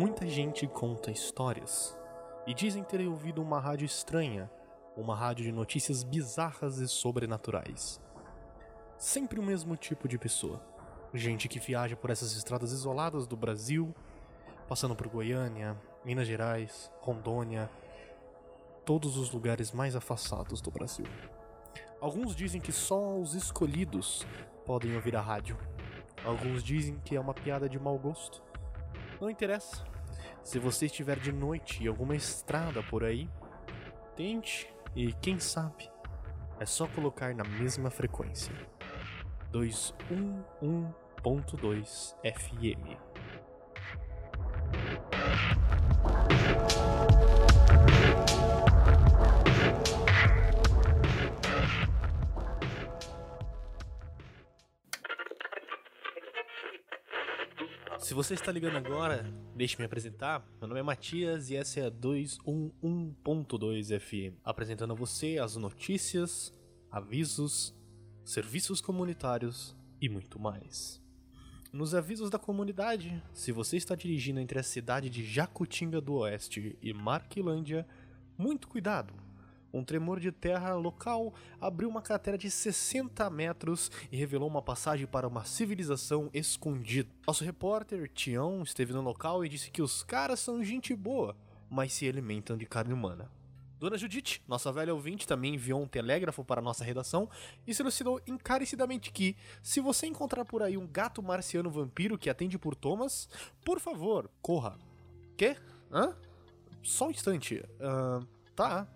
Muita gente conta histórias e dizem ter ouvido uma rádio estranha, uma rádio de notícias bizarras e sobrenaturais. Sempre o mesmo tipo de pessoa. Gente que viaja por essas estradas isoladas do Brasil, passando por Goiânia, Minas Gerais, Rondônia, todos os lugares mais afastados do Brasil. Alguns dizem que só os escolhidos podem ouvir a rádio. Alguns dizem que é uma piada de mau gosto. Não interessa. Se você estiver de noite em alguma estrada por aí, tente e quem sabe é só colocar na mesma frequência. 211.2 FM. Se você está ligando agora, deixe-me apresentar. Meu nome é Matias e essa é a 211.2 FM, apresentando a você as notícias, avisos, serviços comunitários e muito mais. Nos avisos da comunidade, se você está dirigindo entre a cidade de Jacutinga do Oeste e Marquilândia, muito cuidado. Um tremor de terra local abriu uma cratera de 60 metros e revelou uma passagem para uma civilização escondida. Nosso repórter Tião esteve no local e disse que os caras são gente boa, mas se alimentam de carne humana. Dona Judite, nossa velha ouvinte, também enviou um telégrafo para nossa redação e solicitou encarecidamente que, se você encontrar por aí um gato marciano vampiro que atende por Thomas, por favor, corra. Quê? Hã? Só um instante. Uh, tá.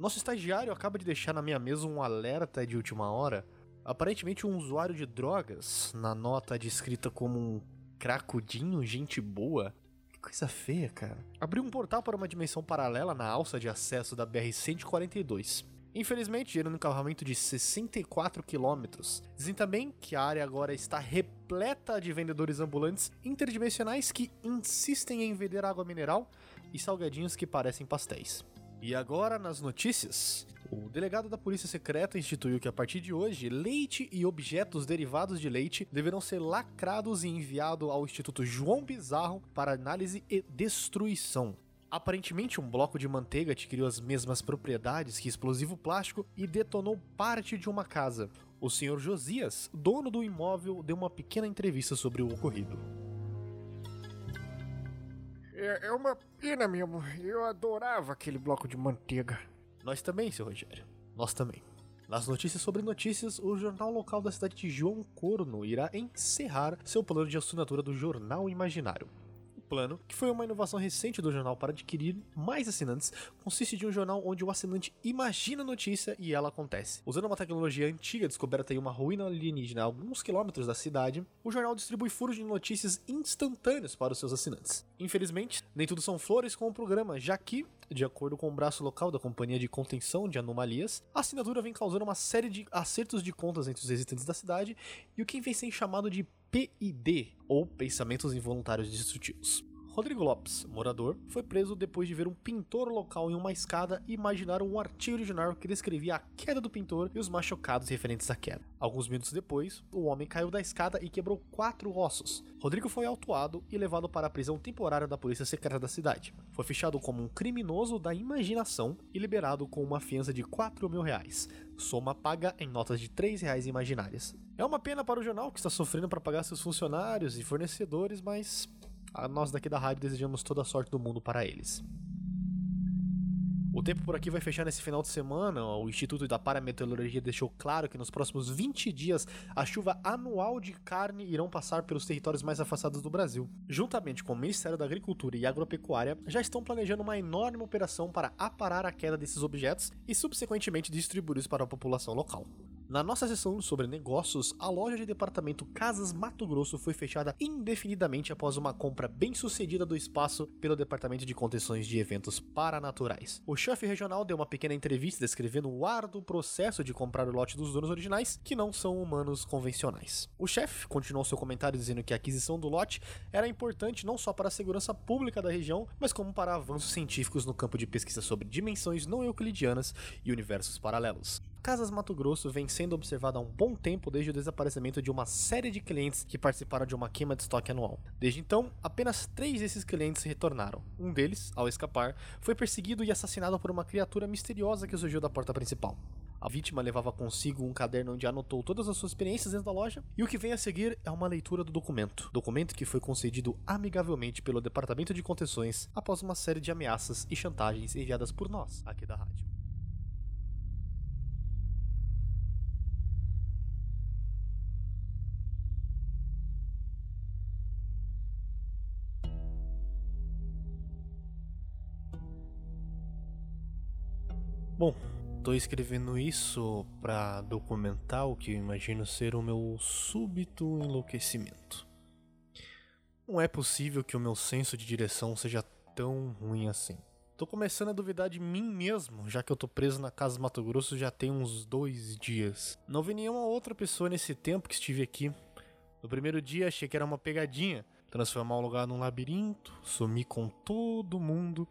Nosso estagiário acaba de deixar na minha mesa um alerta de última hora. Aparentemente, um usuário de drogas, na nota descrita como um cracudinho, gente boa. Que coisa feia, cara. Abriu um portal para uma dimensão paralela na alça de acesso da BR-142. Infelizmente, gerando um encarramento de 64 quilômetros. Dizem também que a área agora está repleta de vendedores ambulantes interdimensionais que insistem em vender água mineral e salgadinhos que parecem pastéis. E agora nas notícias. O delegado da Polícia Secreta instituiu que a partir de hoje, leite e objetos derivados de leite deverão ser lacrados e enviados ao Instituto João Bizarro para análise e destruição. Aparentemente, um bloco de manteiga adquiriu as mesmas propriedades que explosivo plástico e detonou parte de uma casa. O senhor Josias, dono do imóvel, deu uma pequena entrevista sobre o ocorrido. É, é uma pena mesmo. Eu adorava aquele bloco de manteiga. Nós também, seu Rogério. Nós também. Nas notícias sobre notícias, o jornal local da cidade de João Corno irá encerrar seu plano de assinatura do Jornal Imaginário. Plano, que foi uma inovação recente do jornal para adquirir mais assinantes, consiste de um jornal onde o assinante imagina a notícia e ela acontece. Usando uma tecnologia antiga descoberta em uma ruína alienígena a alguns quilômetros da cidade, o jornal distribui furos de notícias instantâneos para os seus assinantes. Infelizmente, nem tudo são flores com o programa, já que, de acordo com o braço local da Companhia de Contenção de Anomalias, a assinatura vem causando uma série de acertos de contas entre os residentes da cidade e o que vem sendo chamado de PID, ou Pensamentos Involuntários Destrutivos. Rodrigo Lopes, morador, foi preso depois de ver um pintor local em uma escada e imaginar um artigo original que descrevia a queda do pintor e os machucados referentes à queda. Alguns minutos depois, o homem caiu da escada e quebrou quatro ossos. Rodrigo foi autuado e levado para a prisão temporária da polícia secreta da cidade. Foi fechado como um criminoso da imaginação e liberado com uma fiança de 4 mil reais, soma paga em notas de 3 reais imaginárias. É uma pena para o jornal que está sofrendo para pagar seus funcionários e fornecedores, mas nós daqui da rádio desejamos toda a sorte do mundo para eles. O tempo por aqui vai fechar nesse final de semana. O Instituto da Parameteorologia deixou claro que nos próximos 20 dias a chuva anual de carne irão passar pelos territórios mais afastados do Brasil. Juntamente com o Ministério da Agricultura e Agropecuária, já estão planejando uma enorme operação para aparar a queda desses objetos e subsequentemente distribuí-los para a população local. Na nossa sessão sobre negócios, a loja de departamento Casas Mato Grosso foi fechada indefinidamente após uma compra bem sucedida do espaço pelo Departamento de Contenções de Eventos Paranaturais. O chefe regional deu uma pequena entrevista descrevendo o árduo processo de comprar o lote dos donos originais, que não são humanos convencionais. O chefe continuou seu comentário dizendo que a aquisição do lote era importante não só para a segurança pública da região, mas como para avanços científicos no campo de pesquisa sobre dimensões não euclidianas e universos paralelos. Casas Mato Grosso vem sendo observada há um bom tempo desde o desaparecimento de uma série de clientes que participaram de uma queima de estoque anual. Desde então, apenas três desses clientes retornaram. Um deles, ao escapar, foi perseguido e assassinado por uma criatura misteriosa que surgiu da porta principal. A vítima levava consigo um caderno onde anotou todas as suas experiências dentro da loja, e o que vem a seguir é uma leitura do documento. Documento que foi concedido amigavelmente pelo Departamento de Contenções após uma série de ameaças e chantagens enviadas por nós, aqui da rádio. Bom, Tô escrevendo isso para documentar o que eu imagino ser o meu súbito enlouquecimento. Não é possível que o meu senso de direção seja tão ruim assim. Tô começando a duvidar de mim mesmo, já que eu tô preso na casa do Mato Grosso já tem uns dois dias. Não vi nenhuma outra pessoa nesse tempo que estive aqui. No primeiro dia achei que era uma pegadinha, transformar o lugar num labirinto, sumir com todo mundo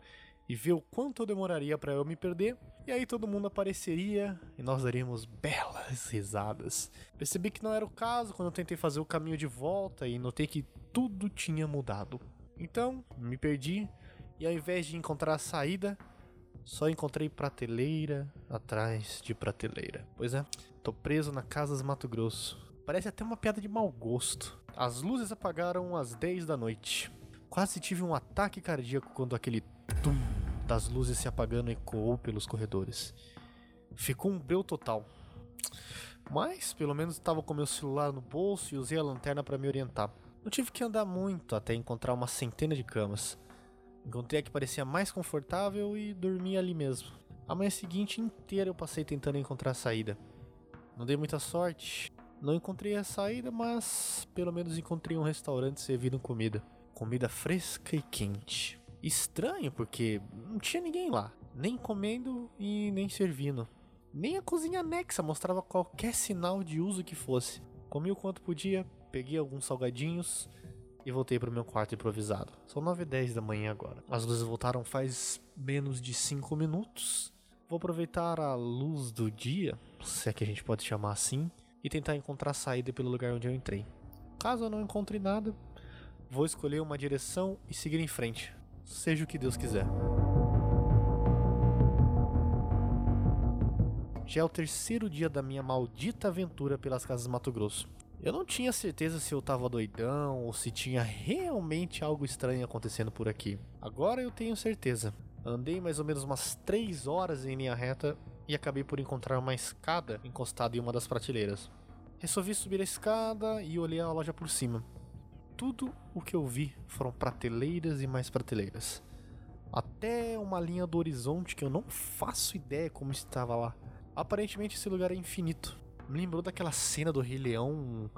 e ver o quanto eu demoraria para eu me perder, e aí todo mundo apareceria e nós daríamos belas risadas. Percebi que não era o caso quando eu tentei fazer o caminho de volta e notei que tudo tinha mudado. Então, me perdi e ao invés de encontrar a saída, só encontrei prateleira atrás de prateleira. Pois é, tô preso na Casas Mato Grosso. Parece até uma piada de mau gosto. As luzes apagaram às 10 da noite. Quase tive um ataque cardíaco quando aquele tum das luzes se apagando ecoou pelos corredores. Ficou um breu total. Mas, pelo menos estava com meu celular no bolso e usei a lanterna para me orientar. Não tive que andar muito até encontrar uma centena de camas. Encontrei a que parecia mais confortável e dormi ali mesmo. A manhã seguinte inteira eu passei tentando encontrar a saída. Não dei muita sorte. Não encontrei a saída, mas pelo menos encontrei um restaurante servindo comida. Comida fresca e quente. Estranho, porque não tinha ninguém lá, nem comendo e nem servindo. Nem a cozinha anexa mostrava qualquer sinal de uso que fosse. Comi o quanto podia, peguei alguns salgadinhos e voltei para o meu quarto improvisado. São 9 e 10 da manhã agora. As luzes voltaram faz menos de 5 minutos. Vou aproveitar a luz do dia, se é que a gente pode chamar assim, e tentar encontrar a saída pelo lugar onde eu entrei. Caso eu não encontre nada, vou escolher uma direção e seguir em frente seja o que Deus quiser. Já é o terceiro dia da minha maldita aventura pelas casas Mato Grosso. Eu não tinha certeza se eu tava doidão ou se tinha realmente algo estranho acontecendo por aqui. Agora eu tenho certeza. Andei mais ou menos umas 3 horas em linha reta e acabei por encontrar uma escada encostada em uma das prateleiras. Resolvi subir a escada e olhei a loja por cima tudo o que eu vi foram prateleiras e mais prateleiras. Até uma linha do horizonte que eu não faço ideia como estava lá. Aparentemente esse lugar é infinito. Me lembrou daquela cena do Rei Leão,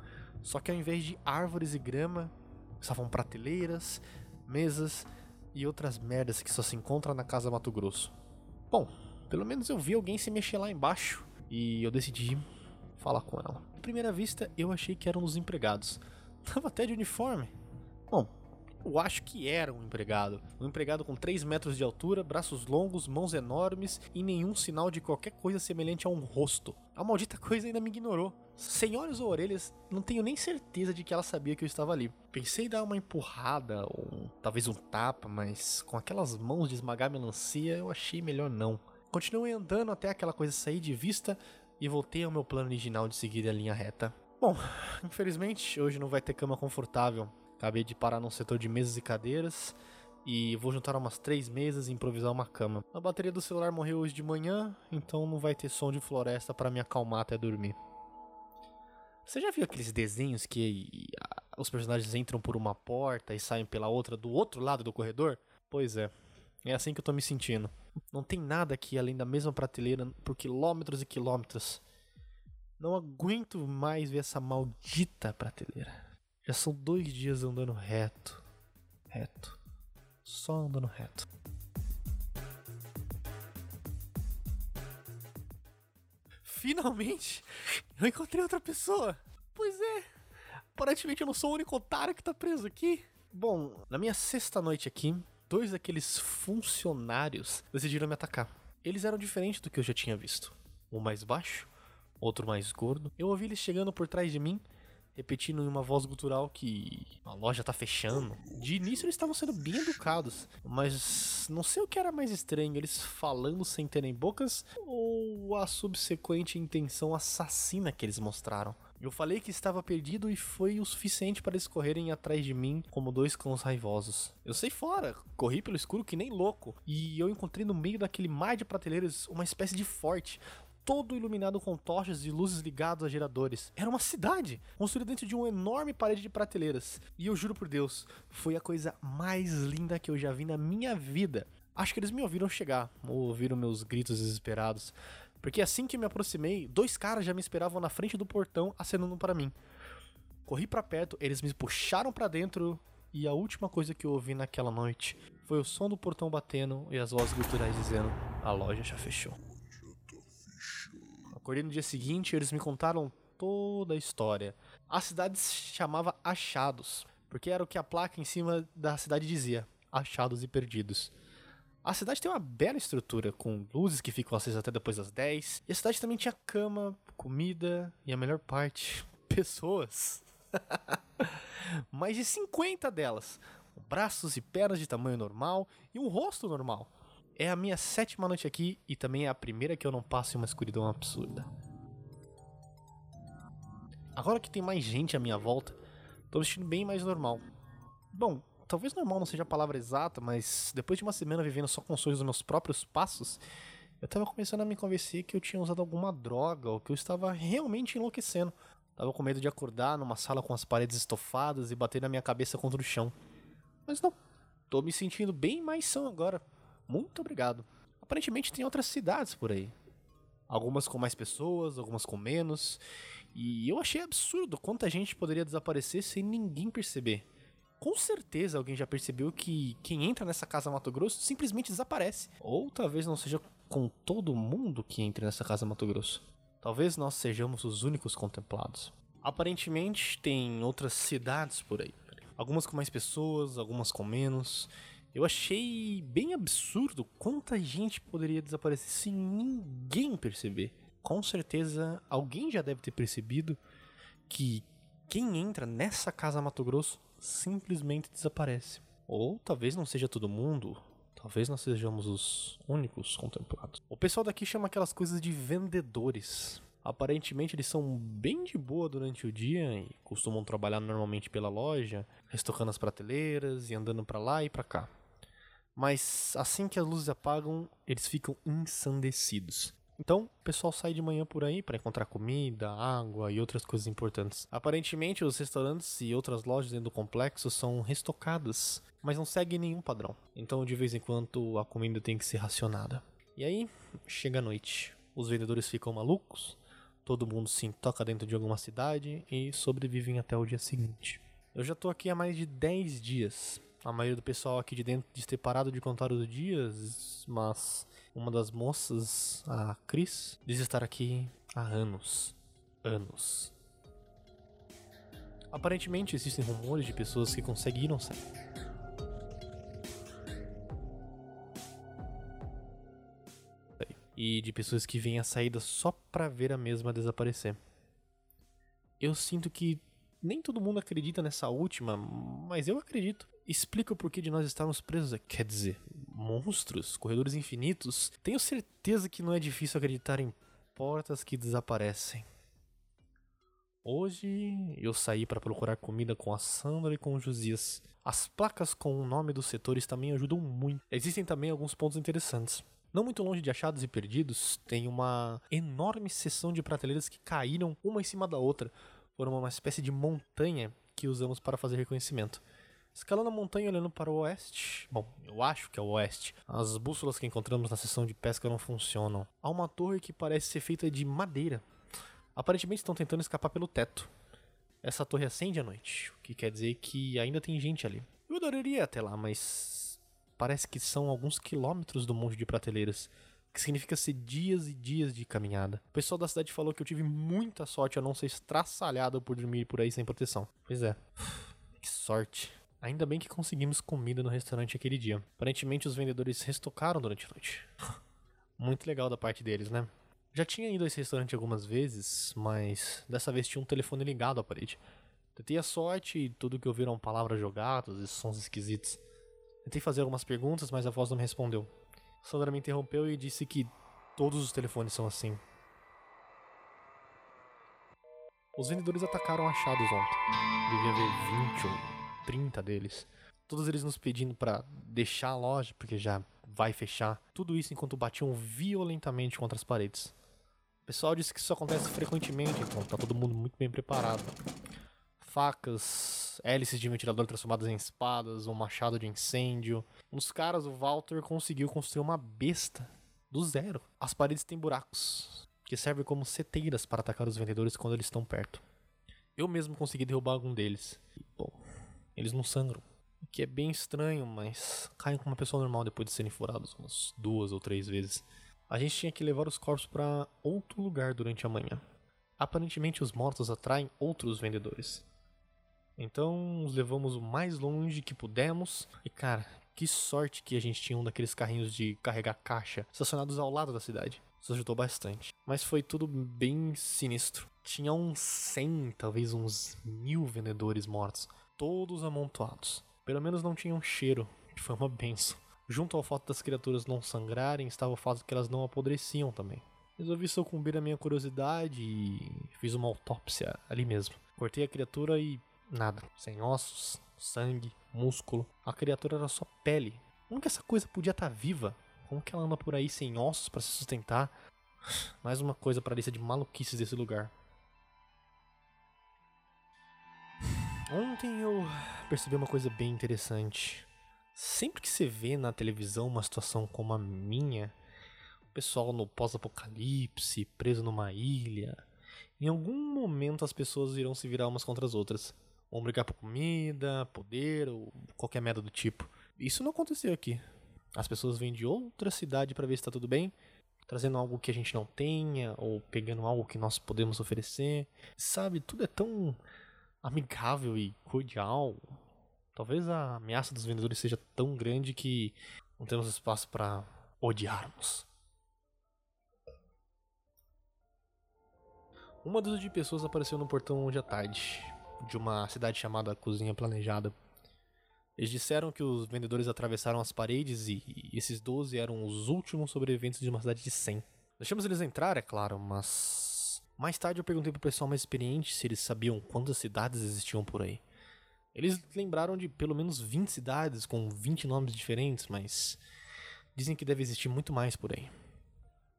só que ao invés de árvores e grama, estavam prateleiras, mesas e outras merdas que só se encontram na casa Mato Grosso. Bom, pelo menos eu vi alguém se mexer lá embaixo e eu decidi falar com ela. À primeira vista, eu achei que eram os empregados. Tava até de uniforme. Bom, eu acho que era um empregado. Um empregado com 3 metros de altura, braços longos, mãos enormes e nenhum sinal de qualquer coisa semelhante a um rosto. A maldita coisa ainda me ignorou. Sem olhos ou orelhas, não tenho nem certeza de que ela sabia que eu estava ali. Pensei em dar uma empurrada ou talvez um tapa, mas com aquelas mãos de esmagar melancia eu achei melhor não. Continuei andando até aquela coisa sair de vista e voltei ao meu plano original de seguir a linha reta. Bom, infelizmente hoje não vai ter cama confortável. Acabei de parar num setor de mesas e cadeiras e vou juntar umas três mesas e improvisar uma cama. A bateria do celular morreu hoje de manhã, então não vai ter som de floresta para me acalmar até dormir. Você já viu aqueles desenhos que os personagens entram por uma porta e saem pela outra do outro lado do corredor? Pois é. É assim que eu tô me sentindo. Não tem nada aqui além da mesma prateleira por quilômetros e quilômetros. Não aguento mais ver essa maldita prateleira. Já são dois dias andando reto. Reto. Só andando reto. Finalmente! Eu encontrei outra pessoa! Pois é! Aparentemente eu não sou o único otário que tá preso aqui. Bom, na minha sexta noite aqui, dois daqueles funcionários decidiram me atacar. Eles eram diferentes do que eu já tinha visto. um mais baixo, outro mais gordo. Eu ouvi eles chegando por trás de mim, repetindo em uma voz gutural que a loja tá fechando. De início eles estavam sendo bem educados, mas não sei o que era mais estranho, eles falando sem terem bocas ou a subsequente intenção assassina que eles mostraram. Eu falei que estava perdido e foi o suficiente para eles correrem atrás de mim como dois cães raivosos. Eu saí fora, corri pelo escuro que nem louco, e eu encontrei no meio daquele mar de prateleiras uma espécie de forte, todo iluminado com tochas e luzes ligadas a geradores. Era uma cidade, construída dentro de uma enorme parede de prateleiras. E eu juro por Deus, foi a coisa mais linda que eu já vi na minha vida. Acho que eles me ouviram chegar, ouviram meus gritos desesperados. Porque assim que me aproximei, dois caras já me esperavam na frente do portão acenando para mim. Corri para perto, eles me puxaram para dentro e a última coisa que eu ouvi naquela noite foi o som do portão batendo e as vozes guturais dizendo: "A loja já fechou". Acordei no dia seguinte e eles me contaram toda a história. A cidade se chamava Achados, porque era o que a placa em cima da cidade dizia: Achados e Perdidos. A cidade tem uma bela estrutura, com luzes que ficam acesas até depois das 10. E a cidade também tinha cama, comida e a melhor parte, pessoas. Mais de 50 delas, braços e pernas de tamanho normal e um rosto normal. É a minha sétima noite aqui e também é a primeira que eu não passo em uma escuridão absurda. Agora que tem mais gente à minha volta, tô me sentindo bem mais normal. Bom, talvez normal não seja a palavra exata, mas depois de uma semana vivendo só com sonhos dos meus próprios passos, eu tava começando a me convencer que eu tinha usado alguma droga ou que eu estava realmente enlouquecendo. Tava com medo de acordar numa sala com as paredes estofadas e bater na minha cabeça contra o chão. Mas não, tô me sentindo bem mais são agora. Muito obrigado. Aparentemente tem outras cidades por aí. Algumas com mais pessoas, algumas com menos. E eu achei absurdo quanta gente poderia desaparecer sem ninguém perceber. Com certeza alguém já percebeu que quem entra nessa casa Mato Grosso simplesmente desaparece. Ou talvez não seja com todo mundo que entra nessa casa Mato Grosso. Talvez nós sejamos os únicos contemplados. Aparentemente tem outras cidades por aí. Algumas com mais pessoas, algumas com menos. Eu achei bem absurdo quanta gente poderia desaparecer sem ninguém perceber. Com certeza alguém já deve ter percebido que quem entra nessa casa Mato Grosso simplesmente desaparece. Ou talvez não seja todo mundo, talvez nós sejamos os únicos contemplados. O pessoal daqui chama aquelas coisas de vendedores. Aparentemente eles são bem de boa durante o dia e costumam trabalhar normalmente pela loja, restocando as prateleiras e andando para lá e para cá. Mas assim que as luzes apagam, eles ficam ensandecidos. Então, o pessoal sai de manhã por aí para encontrar comida, água e outras coisas importantes. Aparentemente, os restaurantes e outras lojas dentro do complexo são restocadas, mas não seguem nenhum padrão. Então, de vez em quando, a comida tem que ser racionada. E aí, chega a noite. Os vendedores ficam malucos, todo mundo se intoca dentro de alguma cidade e sobrevivem até o dia seguinte. Eu já tô aqui há mais de 10 dias. A maioria do pessoal aqui de dentro diz ter parado de contar os dias, mas uma das moças, a Cris, diz estar aqui há anos. Anos. Aparentemente existem rumores de pessoas que conseguiram sair. E de pessoas que vêm à saída só pra ver a mesma desaparecer. Eu sinto que nem todo mundo acredita nessa última, mas eu acredito. Explica o porquê de nós estarmos presos. Quer dizer, monstros, corredores infinitos. Tenho certeza que não é difícil acreditar em portas que desaparecem. Hoje eu saí para procurar comida com a Sandra e com o Josias. As placas com o nome dos setores também ajudam muito. Existem também alguns pontos interessantes. Não muito longe de achados e perdidos, tem uma enorme seção de prateleiras que caíram uma em cima da outra, foram uma espécie de montanha que usamos para fazer reconhecimento. Escalando a montanha olhando para o oeste, bom, eu acho que é o oeste, as bússolas que encontramos na seção de pesca não funcionam. Há uma torre que parece ser feita de madeira. Aparentemente estão tentando escapar pelo teto. Essa torre acende à noite, o que quer dizer que ainda tem gente ali. Eu adoraria ir até lá, mas parece que são alguns quilômetros do monte de prateleiras que significa ser dias e dias de caminhada. O pessoal da cidade falou que eu tive muita sorte a não ser estraçalhado por dormir por aí sem proteção. Pois é, que sorte. Ainda bem que conseguimos comida no restaurante aquele dia. Aparentemente os vendedores restocaram durante a noite. Muito legal da parte deles, né? Já tinha ido a esse restaurante algumas vezes, mas dessa vez tinha um telefone ligado à parede. Tentei a sorte e tudo que ouviram palavras jogadas e sons esquisitos. Tentei fazer algumas perguntas, mas a voz não me respondeu. Sandra me interrompeu e disse que todos os telefones são assim. Os vendedores atacaram achados ontem. Devia haver 20 ou 30 deles. Todos eles nos pedindo para deixar a loja, porque já vai fechar. Tudo isso enquanto batiam violentamente contra as paredes. O pessoal disse que isso acontece frequentemente, então tá todo mundo muito bem preparado. Facas, hélices de ventilador transformadas em espadas, um machado de incêndio. Dos caras, o Walter, conseguiu construir uma besta do zero. As paredes têm buracos, que servem como seteiras para atacar os vendedores quando eles estão perto. Eu mesmo consegui derrubar algum deles. E, bom, eles não sangram. O que é bem estranho, mas caem como uma pessoa normal depois de serem furados umas duas ou três vezes. A gente tinha que levar os corpos para outro lugar durante a manhã. Aparentemente, os mortos atraem outros vendedores. Então, os levamos o mais longe que pudemos. E cara, que sorte que a gente tinha um daqueles carrinhos de carregar caixa estacionados ao lado da cidade. Isso ajudou bastante. Mas foi tudo bem sinistro. Tinha uns 100, talvez uns mil vendedores mortos, todos amontoados. Pelo menos não tinham cheiro, que foi uma benção. Junto ao fato das criaturas não sangrarem, estava o fato de que elas não apodreciam também. Resolvi sucumbir à minha curiosidade e fiz uma autópsia ali mesmo. Cortei a criatura e nada. Sem ossos, sangue, músculo. A criatura era só pele. Como que essa coisa podia estar viva? Como que ela anda por aí sem ossos para se sustentar? Mais uma coisa para a lista de maluquices desse lugar. Ontem eu percebi uma coisa bem interessante. Sempre que você vê na televisão uma situação como a minha, o pessoal no pós-apocalipse, preso numa ilha, em algum momento as pessoas irão se virar umas contra as outras. Vão brigar por comida, poder ou qualquer merda do tipo. Isso não aconteceu aqui. As pessoas vêm de outra cidade para ver se tá tudo bem, trazendo algo que a gente não tenha ou pegando algo que nós podemos oferecer. Sabe, tudo é tão amigável e cordial. Talvez a ameaça dos vendedores seja tão grande que não temos espaço para odiarmos. Uma dúzia de pessoas apareceu no portão hoje à tarde, de uma cidade chamada Cozinha Planejada. Eles disseram que os vendedores atravessaram as paredes e esses 12 eram os últimos sobreviventes de uma cidade de 100. Deixamos eles entrar, é claro, mas mais tarde eu perguntei pro pessoal mais experiente se eles sabiam quantas cidades existiam por aí. Eles lembraram de pelo menos 20 cidades com 20 nomes diferentes, mas dizem que deve existir muito mais por aí.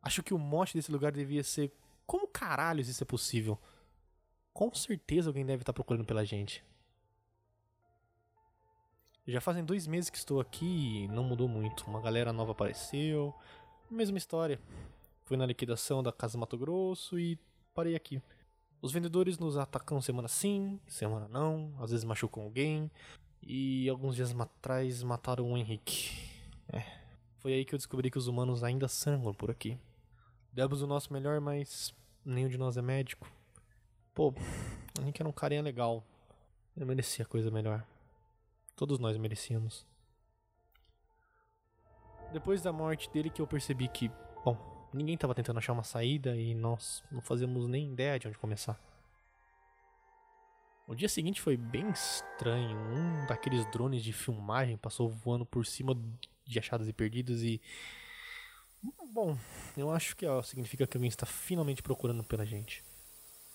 Acho que o mote desse lugar devia ser como caralhos isso é possível? Com certeza alguém deve estar procurando pela gente. Já fazem dois meses que estou aqui e não mudou muito. Uma galera nova apareceu, mesma história. Fui na liquidação da Casa Mato Grosso e parei aqui. Os vendedores nos atacam semana sim, semana não, às vezes machucam alguém. E alguns dias atrás mataram o Henrique. É. Foi aí que eu descobri que os humanos ainda sangram por aqui. Demos o nosso melhor, mas nenhum de nós é médico. Pô, o Henrique era um carinha legal. Ele merecia coisa melhor. Todos nós merecíamos. Depois da morte dele que eu percebi que, bom, ninguém estava tentando achar uma saída e nós não fazíamos nem ideia de onde começar. O dia seguinte foi bem estranho. Um daqueles drones de filmagem passou voando por cima de achados e perdidos e. Bom, eu acho que ó, significa que alguém está finalmente procurando pela gente.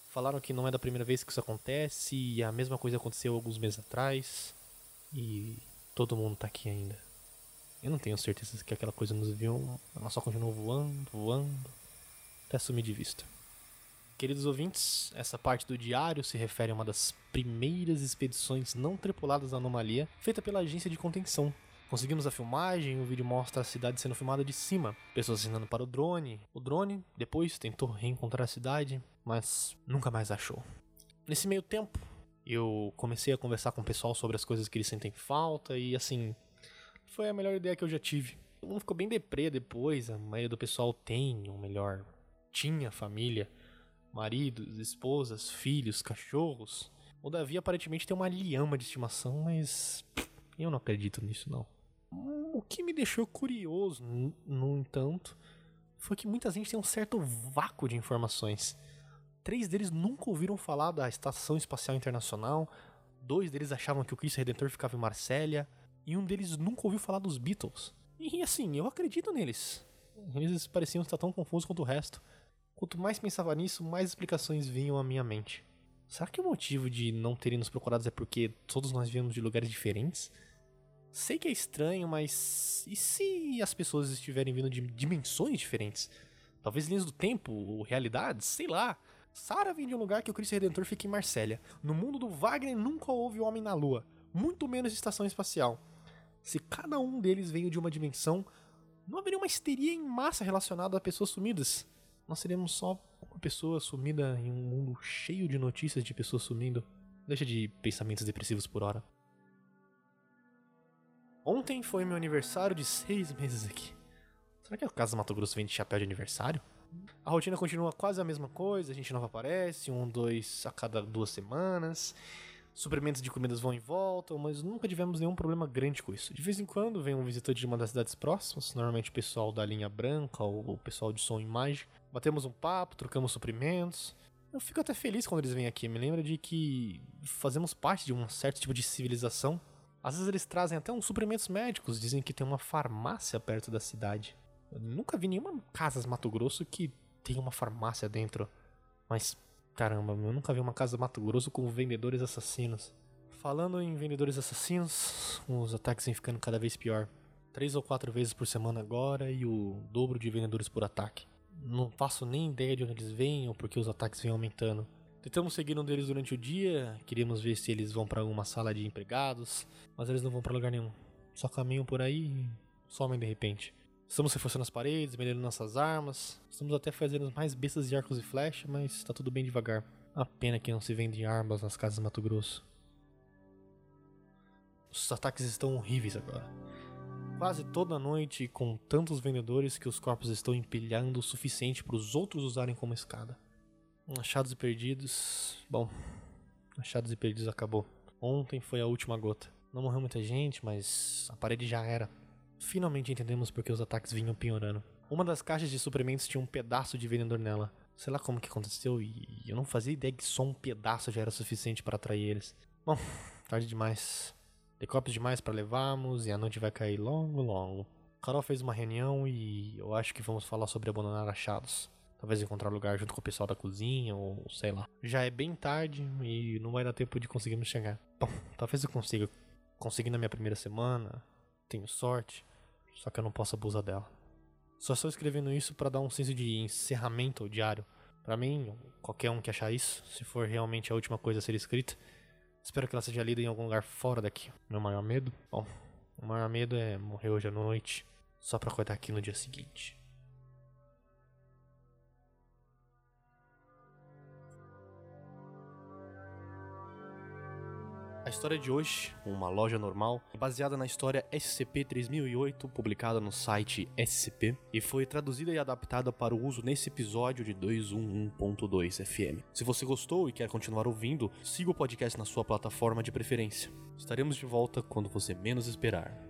Falaram que não é da primeira vez que isso acontece e a mesma coisa aconteceu alguns meses atrás. E todo mundo tá aqui ainda. Eu não tenho certeza que aquela coisa nos viu. Ela só continuou voando, voando, até sumir de vista. Queridos ouvintes, essa parte do diário se refere a uma das primeiras expedições não tripuladas da anomalia feita pela agência de contenção. Conseguimos a filmagem, o vídeo mostra a cidade sendo filmada de cima, pessoas assinando para o drone. O drone depois tentou reencontrar a cidade, mas nunca mais achou. Nesse meio tempo, eu comecei a conversar com o pessoal sobre as coisas que eles sentem falta e assim, foi a melhor ideia que eu já tive. Todo mundo ficou bem deprê depois, a maioria do pessoal tem, ou melhor, tinha família, maridos, esposas, filhos, cachorros. O Davi aparentemente tem uma lhama de estimação, mas eu não acredito nisso não. O que me deixou curioso, no entanto, foi que muita gente tem um certo vácuo de informações. Três deles nunca ouviram falar da Estação Espacial Internacional, dois deles achavam que o Cristo Redentor ficava em Marsella, e um deles nunca ouviu falar dos Beatles. E assim, eu acredito neles. Eles pareciam estar tão confusos quanto o resto. Quanto mais pensava nisso, mais explicações vinham à minha mente. Será que o motivo de não terem nos procurados é porque todos nós viemos de lugares diferentes? Sei que é estranho, mas e se as pessoas estiverem vindo de dimensões diferentes? Talvez linhas do tempo, ou realidades, sei lá. Sarah vem de um lugar que o Cristo Redentor fica em Marsella. No mundo do Wagner nunca houve homem na Lua, muito menos estação espacial. Se cada um deles veio de uma dimensão, não haveria uma histeria em massa relacionada a pessoas sumidas. Nós seríamos só uma pessoa sumida em um mundo cheio de notícias de pessoas sumindo. Deixa de pensamentos depressivos por hora. Ontem foi meu aniversário de seis meses aqui. Será que a Casa Mato Grosso vem de chapéu de aniversário? A rotina continua quase a mesma coisa, a gente não aparece, um, dois a cada duas semanas. Suprimentos de comidas vão e voltam, mas nunca tivemos nenhum problema grande com isso. De vez em quando vem um visitante de uma das cidades próximas, normalmente o pessoal da linha branca ou o pessoal de som e imagem. Batemos um papo, trocamos suprimentos. Eu fico até feliz quando eles vêm aqui, me lembra de que fazemos parte de um certo tipo de civilização. Às vezes eles trazem até uns suprimentos médicos, dizem que tem uma farmácia perto da cidade. Eu nunca vi nenhuma casa Mato Grosso que tenha uma farmácia dentro. Mas Caramba, eu nunca vi uma casa Mato Grosso com vendedores assassinos. Falando em vendedores assassinos, os ataques vêm ficando cada vez pior. Três ou quatro vezes por semana agora e o dobro de vendedores por ataque. Não faço nem ideia de onde eles vêm ou porque os ataques vêm aumentando. Tentamos seguir um deles durante o dia, queríamos ver se eles vão para alguma sala de empregados, mas eles não vão para lugar nenhum. Só caminham por aí e somem de repente. Estamos reforçando as paredes, melhorando nossas armas. Estamos até fazendo mais bestas de arcos e flecha, mas tá tudo bem devagar. A pena que não se vendem armas nas casas de Mato Grosso. Os ataques estão horríveis agora. Quase toda noite, com tantos vendedores que os corpos estão empilhando o suficiente para os outros usarem como escada. Achados e perdidos. Bom, achados e perdidos acabou. Ontem foi a última gota. Não morreu muita gente, mas a parede já era. Finalmente entendemos por que os ataques vinham piorando. Uma das caixas de suprimentos tinha um pedaço de vendedor nela. Sei lá como que aconteceu e eu não fazia ideia que só um pedaço já era suficiente para atrair eles. Bom, tarde demais. Decópios demais para levarmos e a noite vai cair longo, longo. Carol fez uma reunião e eu acho que vamos falar sobre abandonar achados. Talvez encontrar lugar junto com o pessoal da cozinha ou sei lá. Já é bem tarde e não vai dar tempo de conseguirmos chegar. Bom, talvez eu consiga. Consegui na minha primeira semana, tenho sorte, só que eu não posso abusar dela. Só estou escrevendo isso para dar um senso de encerramento ao diário. Para mim, qualquer um que achar isso, se for realmente a última coisa a ser escrita, espero que ela seja lida em algum lugar fora daqui. Meu maior medo? Bom, o maior medo é morrer hoje à noite, só para acordar aqui no dia seguinte. A história de hoje, uma loja normal, é baseada na história SCP-3008, publicada no site SCP, e foi traduzida e adaptada para o uso nesse episódio de 211.2 FM. Se você gostou e quer continuar ouvindo, siga o podcast na sua plataforma de preferência. Estaremos de volta quando você menos esperar.